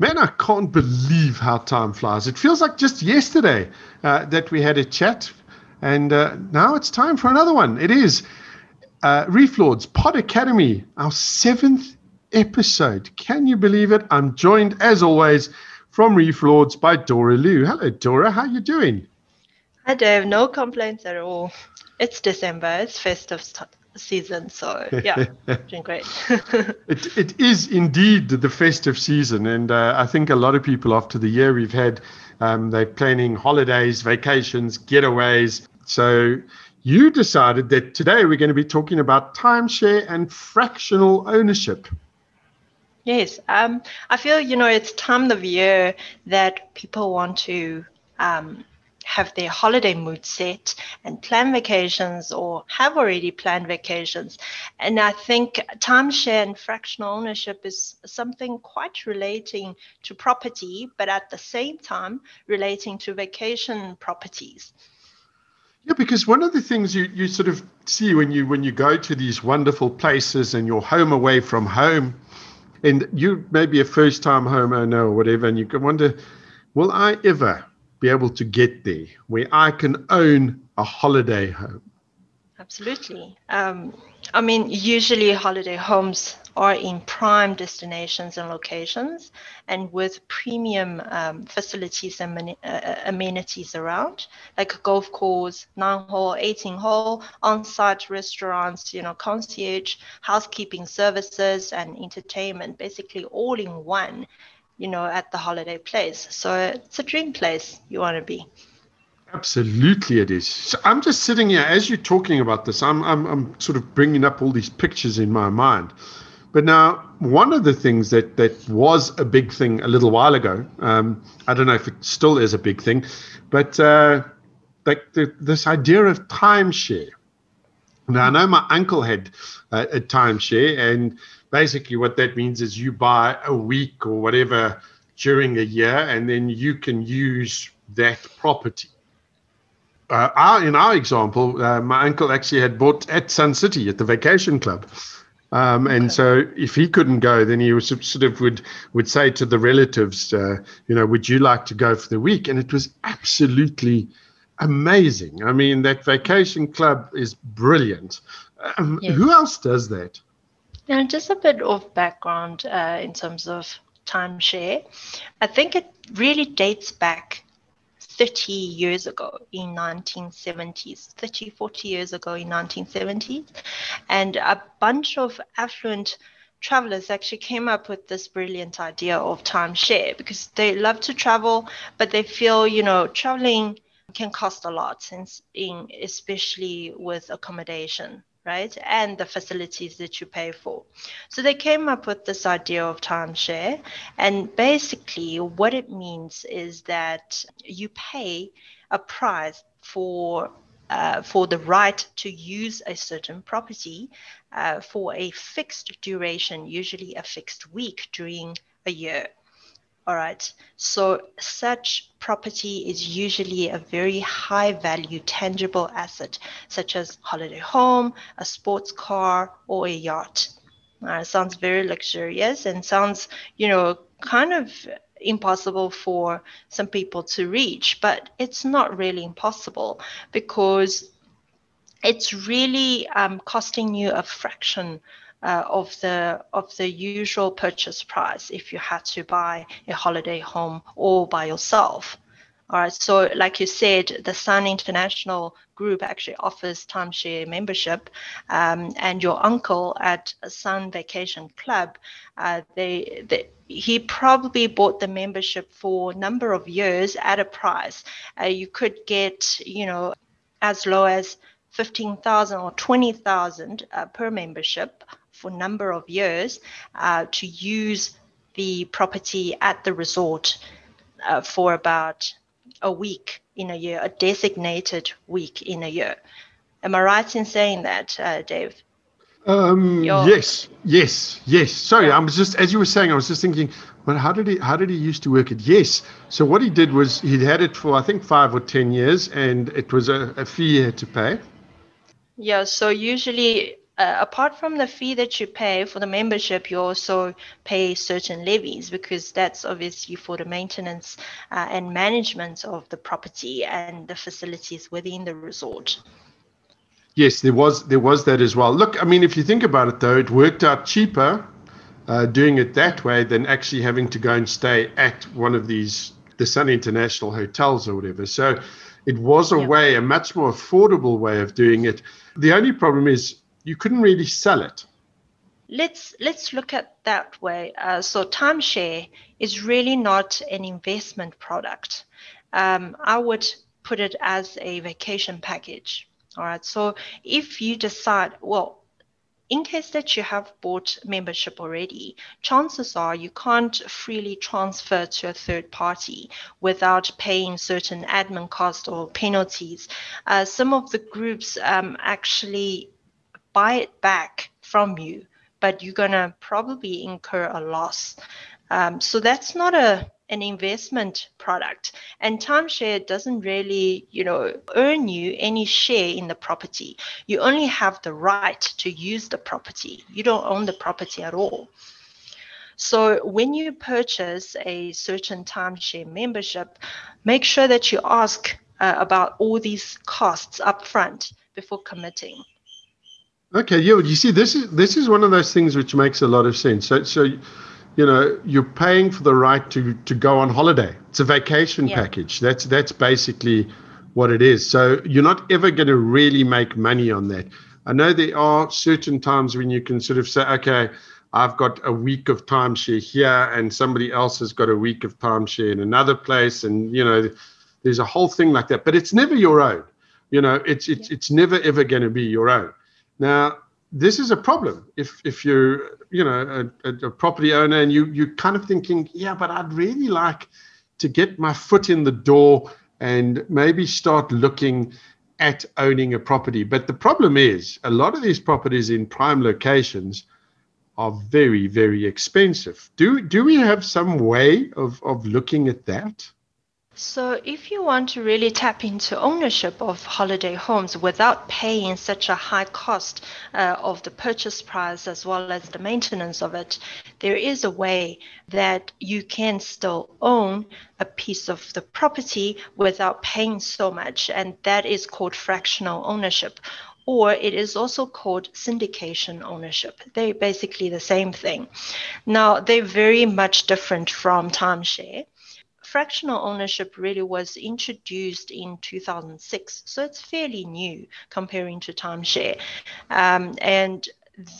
Man, I can't believe how time flies. It feels like just yesterday uh, that we had a chat, and uh, now it's time for another one. It is uh, Reflords Pod Academy, our seventh episode. Can you believe it? I'm joined, as always, from Reflords by Dora Liu. Hello, Dora. How are you doing? Hi, Dave. No complaints at all. It's December. It's festive season. So yeah, doing great. it, it is indeed the festive season, and uh, I think a lot of people after the year we've had, um, they're planning holidays, vacations, getaways. So you decided that today we're going to be talking about timeshare and fractional ownership. Yes, um, I feel you know it's time of year that people want to um, have their holiday mood set and plan vacations or have already planned vacations. And I think timeshare and fractional ownership is something quite relating to property, but at the same time relating to vacation properties. Yeah, because one of the things you, you sort of see when you when you go to these wonderful places and you're home away from home, and you may be a first time homeowner or whatever, and you can wonder, will I ever be able to get there where I can own a holiday home? Absolutely. Um, I mean, usually holiday homes are in prime destinations and locations and with premium um, facilities and uh, amenities around, like a golf course, nine hole, 18 hole, on site restaurants, you know, concierge, housekeeping services, and entertainment, basically all in one you know, at the holiday place. So it's a dream place you want to be. Absolutely, it is. So I'm just sitting here as you're talking about this. I'm, I'm, I'm sort of bringing up all these pictures in my mind. But now, one of the things that that was a big thing a little while ago. Um, I don't know if it still is a big thing, but uh, like the, this idea of timeshare. Now, I know my uncle had uh, a timeshare, and basically what that means is you buy a week or whatever during a year and then you can use that property. Uh, our, in our example uh, my uncle actually had bought at sun city at the vacation club. Um, and okay. so if he couldn't go then he was sort of would would say to the relatives uh, you know would you like to go for the week? And it was absolutely amazing. I mean that vacation club is brilliant. Um, yes. who else does that now, just a bit of background uh, in terms of timeshare. I think it really dates back 30 years ago in 1970s 30 40 years ago in 1970s and a bunch of affluent travelers actually came up with this brilliant idea of timeshare because they love to travel but they feel you know traveling can cost a lot since in especially with accommodation right? And the facilities that you pay for. So they came up with this idea of timeshare. And basically, what it means is that you pay a price for uh, for the right to use a certain property uh, for a fixed duration, usually a fixed week during a year. All right. So such property is usually a very high value tangible asset, such as holiday home, a sports car, or a yacht. Uh, sounds very luxurious and sounds, you know, kind of impossible for some people to reach, but it's not really impossible because it's really um, costing you a fraction uh, of the of the usual purchase price if you had to buy a holiday home all by yourself. All right, so like you said, the Sun International Group actually offers timeshare membership, um, and your uncle at Sun Vacation Club, uh, they, they he probably bought the membership for a number of years at a price. Uh, you could get, you know, as low as 15,000 or 20,000 uh, per membership for a number of years uh, to use the property at the resort uh, for about a week in a year, a designated week in a year. Am I right in saying that, uh, Dave? Um, yes, yes, yes. Sorry, yeah. I was just as you were saying, I was just thinking, well, how did he how did he used to work it? Yes. So what he did was he'd had it for I think five or ten years, and it was a, a fee he had to pay. Yeah. So usually uh, apart from the fee that you pay for the membership, you also pay certain levies because that's obviously for the maintenance uh, and management of the property and the facilities within the resort. Yes, there was there was that as well. Look, I mean, if you think about it, though, it worked out cheaper uh, doing it that way than actually having to go and stay at one of these the Sun International hotels or whatever. So it was a way, a much more affordable way of doing it. The only problem is you couldn't really sell it. Let's let's look at that way. Uh, so timeshare is really not an investment product. Um, I would put it as a vacation package. All right. So if you decide, well, in case that you have bought membership already, chances are you can't freely transfer to a third party without paying certain admin costs or penalties. Uh, some of the groups um, actually buy it back from you, but you're going to probably incur a loss. Um, so that's not a an investment product. And timeshare doesn't really you know earn you any share in the property. You only have the right to use the property. You don't own the property at all. So when you purchase a certain timeshare membership make sure that you ask uh, about all these costs up front before committing Okay, yeah, you see, this is this is one of those things which makes a lot of sense. So, so you know, you're paying for the right to to go on holiday. It's a vacation yeah. package. That's that's basically what it is. So you're not ever going to really make money on that. I know there are certain times when you can sort of say, okay, I've got a week of timeshare here, and somebody else has got a week of timeshare in another place, and you know, there's a whole thing like that. But it's never your own. You know, it's it's yeah. it's never ever going to be your own. Now, this is a problem if if you're you know a, a, property owner and you you're kind of thinking, yeah, but I'd really like to get my foot in the door and maybe start looking at owning a property. But the problem is a lot of these properties in prime locations are very, very expensive. Do do we have some way of, of looking at that? So, if you want to really tap into ownership of holiday homes without paying such a high cost uh, of the purchase price as well as the maintenance of it, there is a way that you can still own a piece of the property without paying so much, and that is called fractional ownership. Or it is also called syndication ownership. They're basically the same thing. Now, they're very much different from timeshare fractional ownership really was introduced in 2006, so it's fairly new comparing to timeshare. Um, and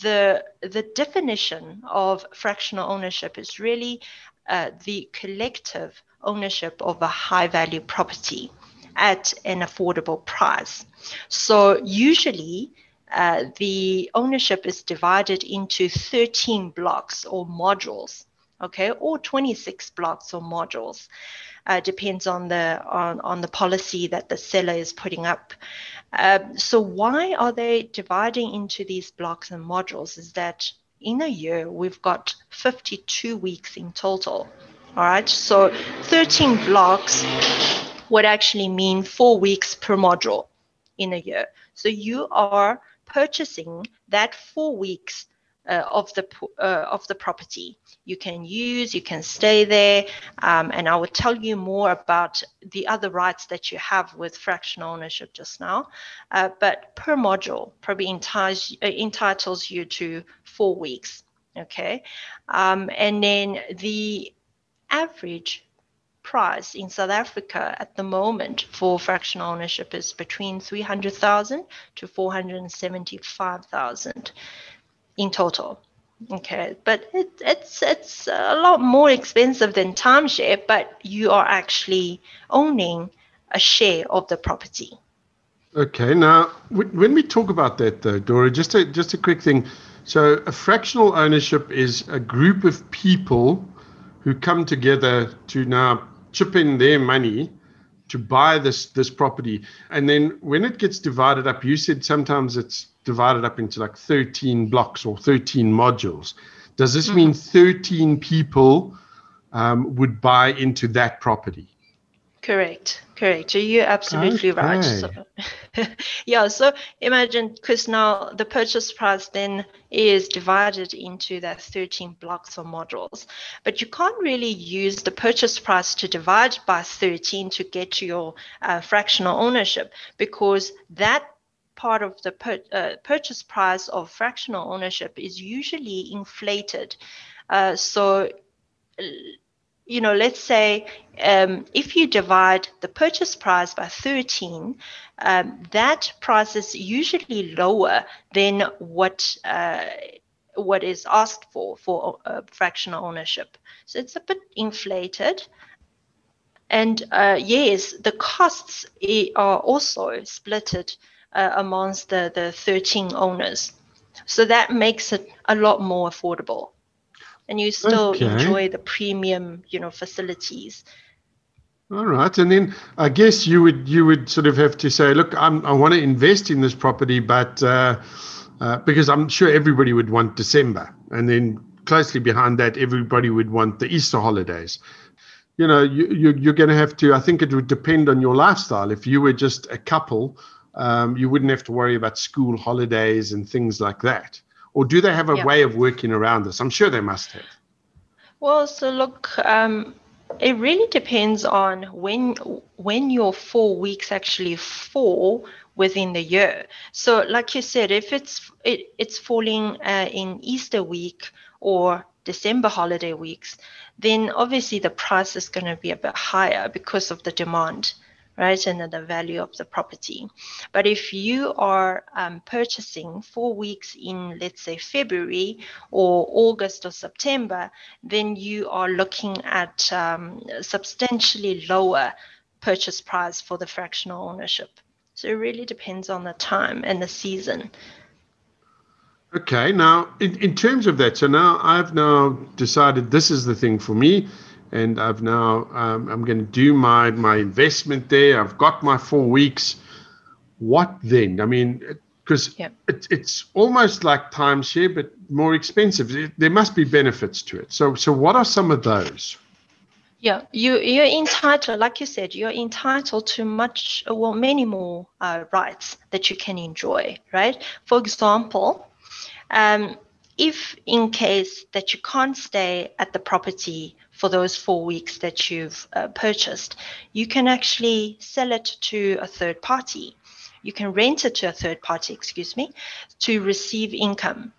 the the definition of fractional ownership is really uh, the collective ownership of a high value property at an affordable price. So usually. Uh, the ownership is divided into 13 blocks or modules okay, or 26 blocks or modules. Uh, depends on the on, on the policy that the seller is putting up. Um, so why are they dividing into these blocks and modules? Is that in a year we've got 52 weeks in total. All right, so 13 blocks would actually mean four weeks per module in a year. So you are purchasing that four weeks uh, of the uh, of the property. You can use you can stay there um, and i will tell you more about the other rights that you have with fractional ownership just now. Uh, but per module probably entitles, uh, entitles you to four weeks okay? Um, and then the average price in South Africa at the moment for fractional ownership is between 300,000 to 475,000 in total. Okay, but it, it's it's a lot more expensive than timeshare, but you are actually owning a share of the property. Okay, now when we talk about that, though, Dora, just a just a quick thing. So, a fractional ownership is a group of people who come together to now chip in their money to buy this this property, and then when it gets divided up, you said sometimes it's divided up into like 13 blocks or 13 modules. Does this mm-hmm. mean 13 people um, would buy into that property? Correct, correct. You're absolutely okay. right. So, yeah, so imagine, because now the purchase price then is divided into that 13 blocks or modules, but you can't really use the purchase price to divide by 13 to get to your uh, fractional ownership because that part of the per, uh, purchase price of fractional ownership is usually inflated. Uh, so you know, let's say um, if you divide the purchase price by 13, um, that price is usually lower than what uh, what is asked for for uh, fractional ownership. So it's a bit inflated. And uh, yes, the costs are also splitted uh, amongst the, the 13 owners. So that makes it a lot more affordable and you still okay. enjoy the premium, you know, facilities. All right, and then I guess you would you would sort of have to say, look, I'm, i want to invest in this property, but uh, uh, because I'm sure everybody would want December, and then closely behind that, everybody would want the Easter holidays. You know, you, you you're going to have to. I think it would depend on your lifestyle. If you were just a couple, um, you wouldn't have to worry about school holidays and things like that. Or do they have a yeah. way of working around this? I'm sure they must have. Well, so look, um, it really depends on when when your four weeks actually fall within the year. So, like you said, if it's it, it's falling uh, in Easter week or December holiday weeks, then obviously the price is going to be a bit higher because of the demand right? And the value of the property. But if you are um, purchasing four weeks in, let's say, February or August or September, then you are looking at um, substantially lower purchase price for the fractional ownership. So it really depends on the time and the season. Okay, now in, in terms of that, so now I've now decided this is the thing for me and I've now um, I'm going to do my my investment there. I've got my four weeks. What then? I mean, because yep. it, it's almost like timeshare, but more expensive. there must be benefits to it. So so what are some of those? Yeah, you you're entitled, like you said, you're entitled to much well many more uh, rights that you can enjoy, right? For example. Um, if in case that you can't stay at the property for those four weeks that you've uh, purchased, you can actually sell it to a third party. You can rent it to a third party, excuse me, to receive income.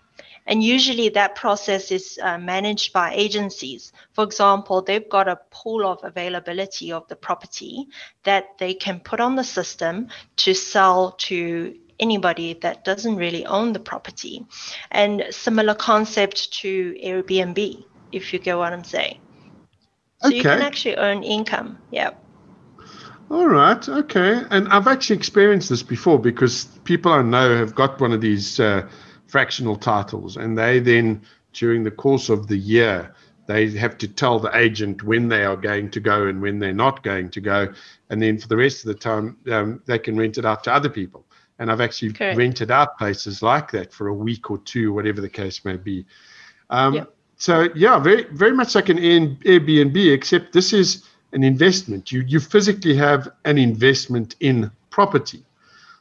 And usually that process is uh, managed by agencies. For example, they've got a pool of availability of the property that they can put on the system to sell to anybody that doesn't really own the property. And similar concept to Airbnb, if you get what I'm saying. So okay. you can actually earn income. Yeah. All right. Okay. And I've actually experienced this before because people I know have got one of these uh, fractional titles, and they then, during the course of the year, they have to tell the agent when they are going to go and when they're not going to go, and then for the rest of the time, um, they can rent it out to other people. And I've actually Correct. rented out places like that for a week or two, whatever the case may be. Um, yep. So yeah, very very much like an Airbnb, except this is an investment. You you physically have an investment in property.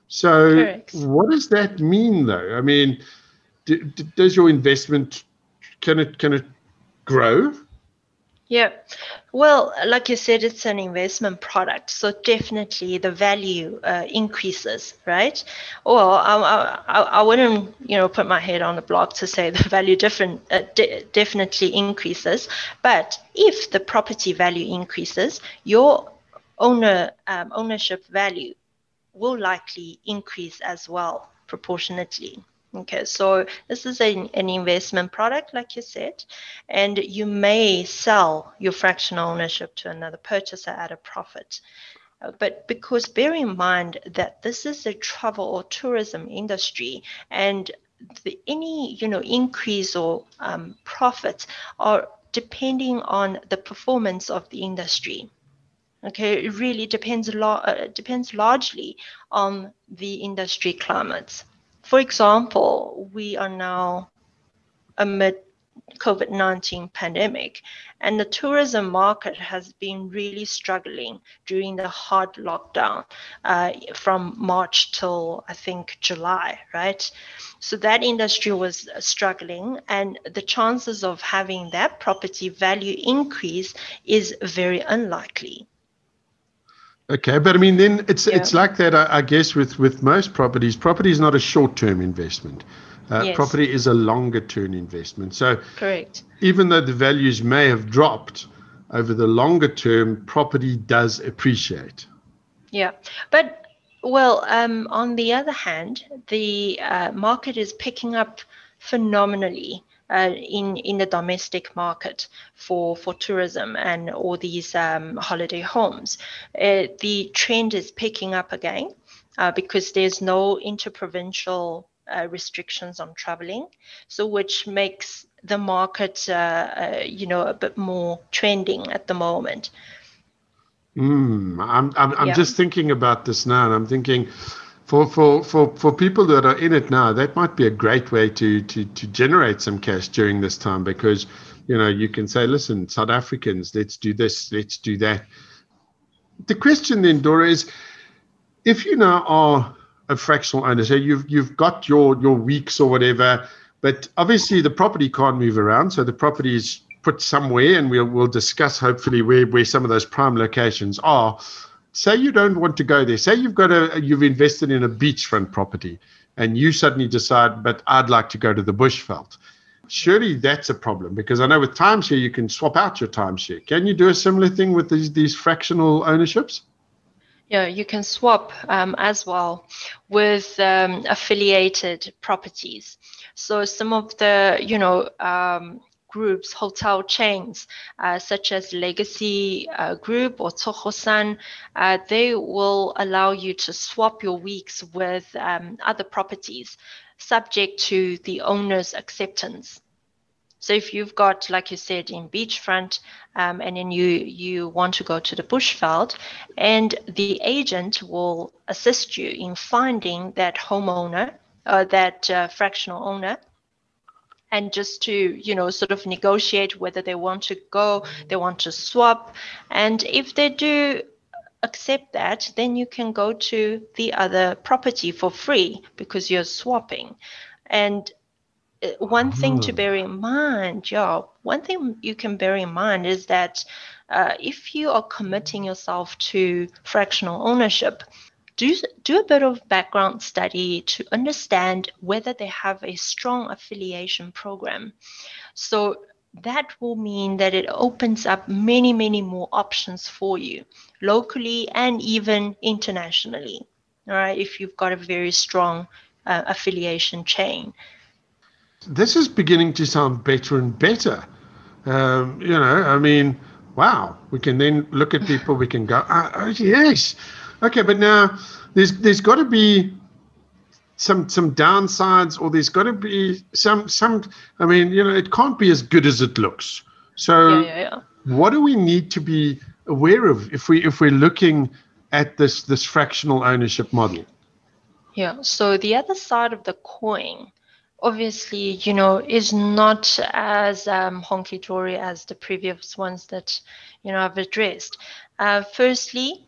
So Correct. what does that mean, though? I mean, d- d- does your investment can it can it grow? Yeah. Well, like you said, it's an investment product, so definitely the value uh, increases, right? Well, I, I, I, wouldn't, you know, put my head on the block to say the value different uh, de- definitely increases, but if the property value increases, your owner um, ownership value will likely increase as well proportionately. Okay, so this is a, an investment product, like you said, and you may sell your fractional ownership to another purchaser at a profit. Uh, but because bear in mind that this is a travel or tourism industry and the, any you know increase or um, profits are depending on the performance of the industry okay it really depends lo- uh, depends largely on the industry climates for example, we are now amid COVID 19 pandemic. And the tourism market has been really struggling during the hard lockdown uh, from March till I think July, right? So that industry was struggling, and the chances of having that property value increase is very unlikely. Okay, but I mean, then it's yeah. it's like that, I, I, guess, with with most properties. Property is not a short term investment. Uh, yes. Property is a longer term investment. So, correct. Even though the values may have dropped over the longer term, property does appreciate. Yeah, but well, um, on the other hand, the uh, market is picking up phenomenally. Uh, in in the domestic market for for tourism and all these um, holiday homes. Uh, the trend is picking up again uh, because there's no interprovincial uh, restrictions on traveling, so which makes the market, uh, uh, you know, a bit more trending at the moment. Mm, I'm I'm, I'm yeah. just thinking about this now, and I'm thinking. For, for, for, for people that are in it now, that might be a great way to, to, to generate some cash during this time because, you know, you can say, listen, South Africans, let's do this, let's do that. The question then, Dora, is if you now are a fractional owner. So you've you've got your your weeks or whatever, but obviously the property can't move around. So the property is put somewhere, and we'll we'll discuss hopefully where where some of those prime locations are. Say you don't want to go there. Say you've got a you've invested in a beachfront property, and you suddenly decide, but I'd like to go to the bushveld. Surely that's a problem because I know with timeshare you can swap out your timeshare. Can you do a similar thing with these these fractional ownerships? Yeah, you can swap um, as well with um, affiliated properties. So some of the, you know, um, groups, hotel chains, uh, such as Legacy uh, Group or Tsogo Sun, uh, they will allow you to swap your weeks with um, other properties subject to the owner's acceptance. So if you've got, like you said, in beachfront, um, and then you you want to go to the bushveld, and the agent will assist you in finding that homeowner, uh, that uh, fractional owner, and just to you know sort of negotiate whether they want to go, they want to swap, and if they do accept that, then you can go to the other property for free because you're swapping. And one thing to hmm. bear in mind, yeah, one thing you can bear in mind is that uh, if you are committing yourself to fractional ownership, do do a bit of background study to understand whether they have a strong affiliation program. So that will mean that it opens up many, many more options for you locally and even internationally. All right, if you've got a very strong uh, affiliation chain this is beginning to sound better and better. Um, you know, I mean, wow, we can then look at people, we can go, oh, oh yes. Okay, but now there's there's got to be some some downsides or there's got to be some some I mean, you know, it can't be as good as it looks. So yeah, yeah, yeah. what do we need to be aware of if we if we're looking at this this fractional ownership model? Yeah, so the other side of the coin obviously, you know, is not as um, honky dory as the previous ones that, you know, I've addressed. Uh, firstly,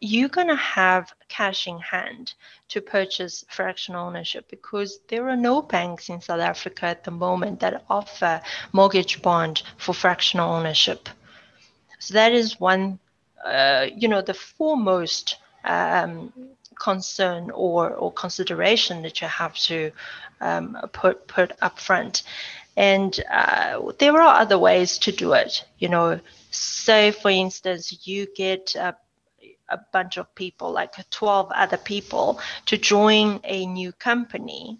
you're going to have cash in hand to purchase fractional ownership because there are no banks in South Africa at the moment that offer mortgage bond for fractional ownership. So that is one, uh, you know, the foremost um, concern or, or consideration that you have to um, put put up front. And uh, there are other ways to do it. You know, say for instance, you get a bunch of people, like 12 other people, to join a new company.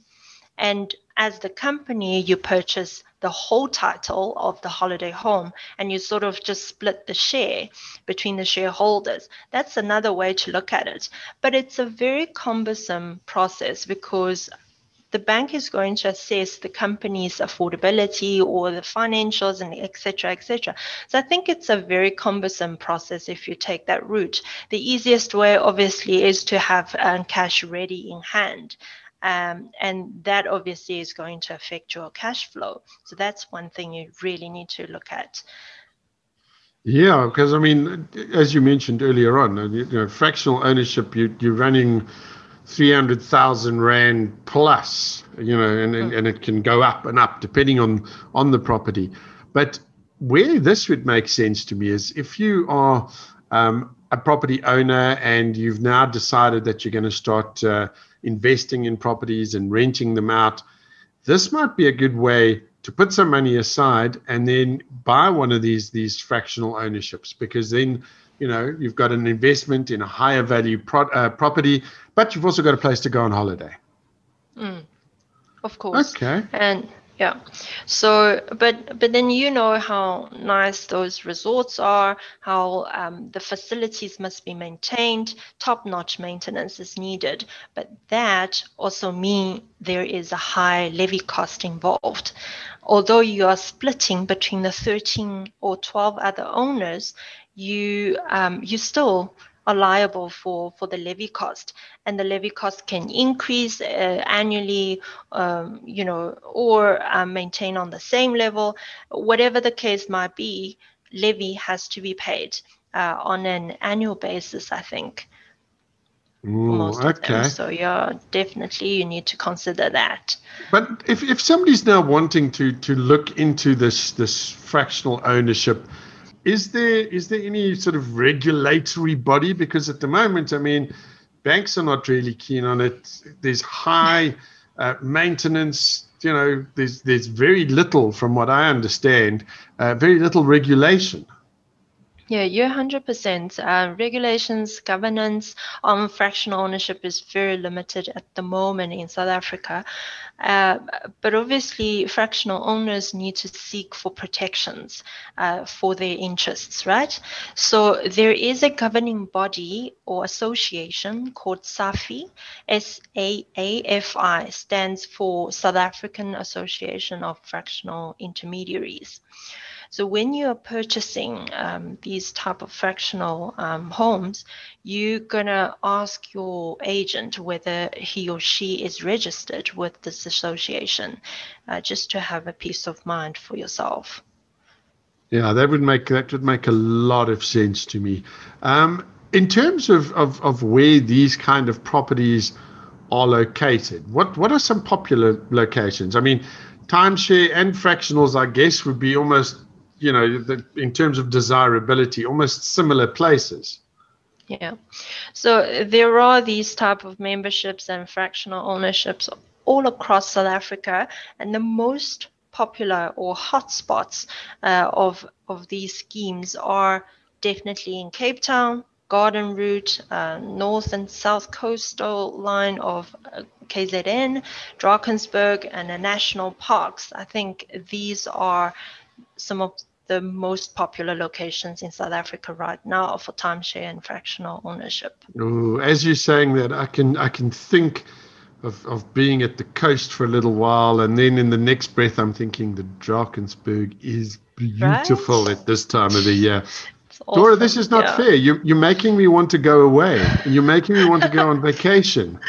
And as the company, you purchase the whole title of the holiday home and you sort of just split the share between the shareholders. That's another way to look at it. But it's a very cumbersome process because the bank is going to assess the company's affordability or the financials and etc etc so i think it's a very cumbersome process if you take that route the easiest way obviously is to have um, cash ready in hand Um, and that obviously is going to affect your cash flow. So that's one thing you really need to look at. Yeah, because I mean, as you mentioned earlier on, you know, fractional ownership, you, you're running 300,000 Rand plus, you know, and, and, and it can go up and up depending on, on the property. But where this would make sense to me is if you are um, a property owner and you've now decided that you're going to start uh, investing in properties and renting them out, this might be a good way to put some money aside and then buy one of these these fractional ownerships because then you know you've got an investment in a higher value pro- uh, property but you've also got a place to go on holiday. Mm, of course. Okay. And yeah. So but but then you know how nice those resorts are how um, the facilities must be maintained. Top notch maintenance is needed. But that also mean there is a high levy cost involved. Although you are splitting between the 13 or 12 other owners you um, you still are liable for, for the levy cost. And the levy cost can increase uh, annually, um, you know, or um, maintain on the same level. Whatever the case might be, levy has to be paid uh, on an annual basis, I think. Ooh, okay. So yeah, definitely you need to consider that. But if, if somebody's now wanting to to look into this this fractional ownership, is there is there any sort of regulatory body? Because at the moment, I mean, banks are not really keen on it. There's high uh, maintenance. You know, there's there's very little, from what I understand, uh, very little regulation. Yeah, you're 100%. Uh, regulations, governance on fractional ownership is very limited at the moment in South Africa. Uh, but obviously, fractional owners need to seek for protections uh, for their interests, right? So there is a governing body or association called SAFI. S A A F I stands for South African Association of Fractional Intermediaries. So when you are purchasing um, these type of fractional um, homes, you're gonna ask your agent whether he or she is registered with this association, uh, just to have a peace of mind for yourself. Yeah, that would make that would make a lot of sense to me. Um, in terms of, of, of where these kind of properties are located, what what are some popular locations? I mean, timeshare and fractionals, I guess, would be almost you know, the, in terms of desirability, almost similar places. Yeah. So there are these type of memberships and fractional ownerships all across South Africa, and the most popular or hotspots uh, of of these schemes are definitely in Cape Town, Garden Route, uh, north and south coastal line of uh, KZN, Drakensberg, and the national parks. I think these are some of the most popular locations in South Africa right now for timeshare and fractional ownership. Ooh, as you're saying that, I can I can think of, of being at the coast for a little while, and then in the next breath, I'm thinking the Drakensberg is beautiful right? at this time of the year. Awesome. Dora, this is not yeah. fair. You, you're making me want to go away. You're making me want to go on vacation.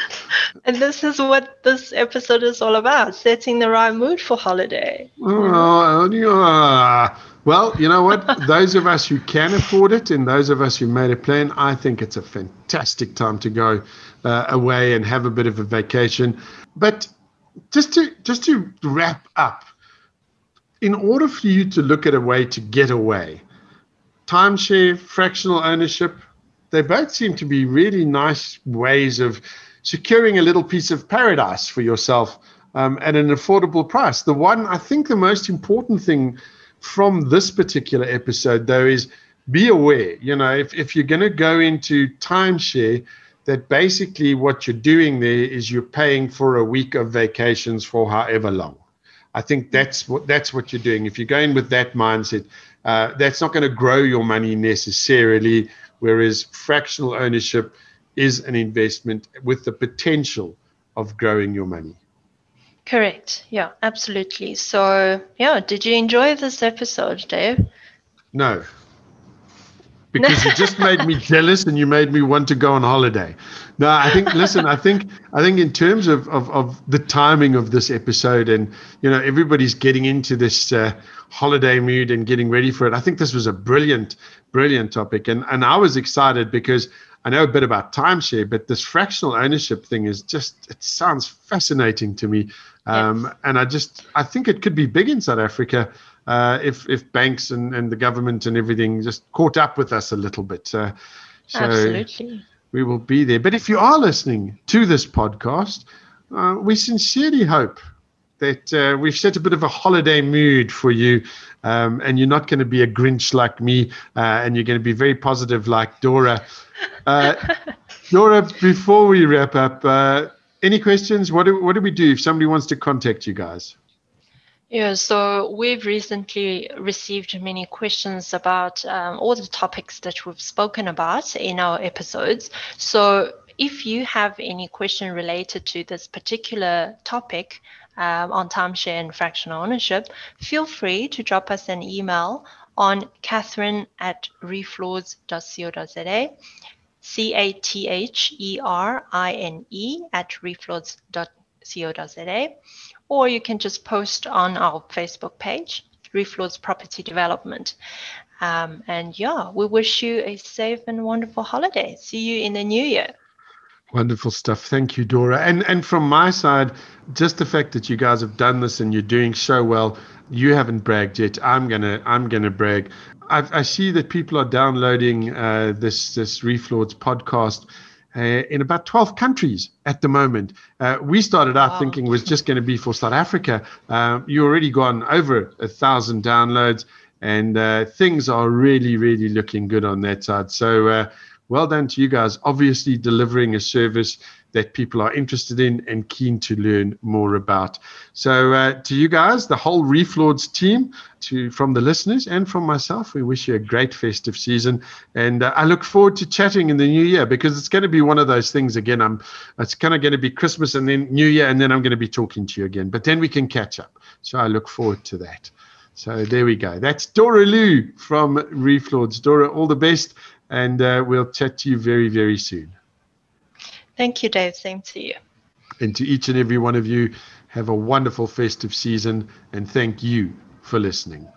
And this is what this episode is all about setting the right mood for holiday. Oh, yeah. Well, you know what? those of us who can afford it and those of us who made a plan, I think it's a fantastic time to go uh, away and have a bit of a vacation. But just to just to wrap up, in order for you to look at a way to get away, timeshare, fractional ownership, they both seem to be really nice ways of securing a little piece of paradise for yourself um, at an affordable price. The one, I think, the most important thing from this particular episode, though, is be aware. You know, if, if you're going to go into timeshare, that basically what you're doing there is you're paying for a week of vacations for however long. I think that's what that's what you're doing. If you're going with that mindset, uh, that's not going to grow your money necessarily. Whereas fractional ownership is an investment with the potential of growing your money. Correct. Yeah, absolutely. So, yeah, did you enjoy this episode, Dave? No. Because you just made me jealous and you made me want to go on holiday. No, I think listen, I think I think in terms of, of, of the timing of this episode and you know everybody's getting into this uh, holiday mood and getting ready for it. I think this was a brilliant, brilliant topic. And and I was excited because I know a bit about timeshare, but this fractional ownership thing is just it sounds fascinating to me. Um, yes. and I just I think it could be big in South Africa uh, if if banks and, and the government and everything just caught up with us a little bit. Uh, so Absolutely. We will be there. But if you are listening to this podcast, uh, we sincerely hope that uh, we've set a bit of a holiday mood for you. Um, and you're not going to be a Grinch like me, uh, and you're going to be very positive like Dora. Uh, Dora, before we wrap up, uh, any questions? What do, what do we do if somebody wants to contact you guys? Yeah, so we've recently received many questions about um, all the topics that we've spoken about in our episodes. So if you have any question related to this particular topic um, on timeshare and fractional ownership, feel free to drop us an email on catherine at reflords.co.za, C A T H E R I N E at reflords.co.za or you can just post on our Facebook page, Reflords Property Development. Um, and yeah, we wish you a safe and wonderful holiday. See you in the new year. Wonderful stuff. Thank you, Dora. And and from my side, just the fact that you guys have done this and you're doing so well, you haven't bragged yet. I'm gonna I'm gonna brag. I've, i see that people are downloading uh, this this Reflords podcast uh, in about 12 countries at the moment. Uh, we started out wow. thinking it was just going to be for South Africa. Uh, you already gone over a thousand downloads, and uh, things are really, really looking good on that side. So, uh, well done to you guys. Obviously, delivering a service that people are interested in and keen to learn more about. So, uh, to you guys, the whole Reflords team, to from the listeners and from myself, we wish you a great festive season, and uh, I look forward to chatting in the new year because it's going to be one of those things again. I'm, it's kind of going to be Christmas and then New Year, and then I'm going to be talking to you again. But then we can catch up. So I look forward to that. So there we go. That's Dora Lou from Reflords. Dora, all the best, and uh, we'll chat to you very, very soon. Thank you, Dave. Same to you. And to each and every one of you, have a wonderful festive season and thank you for listening.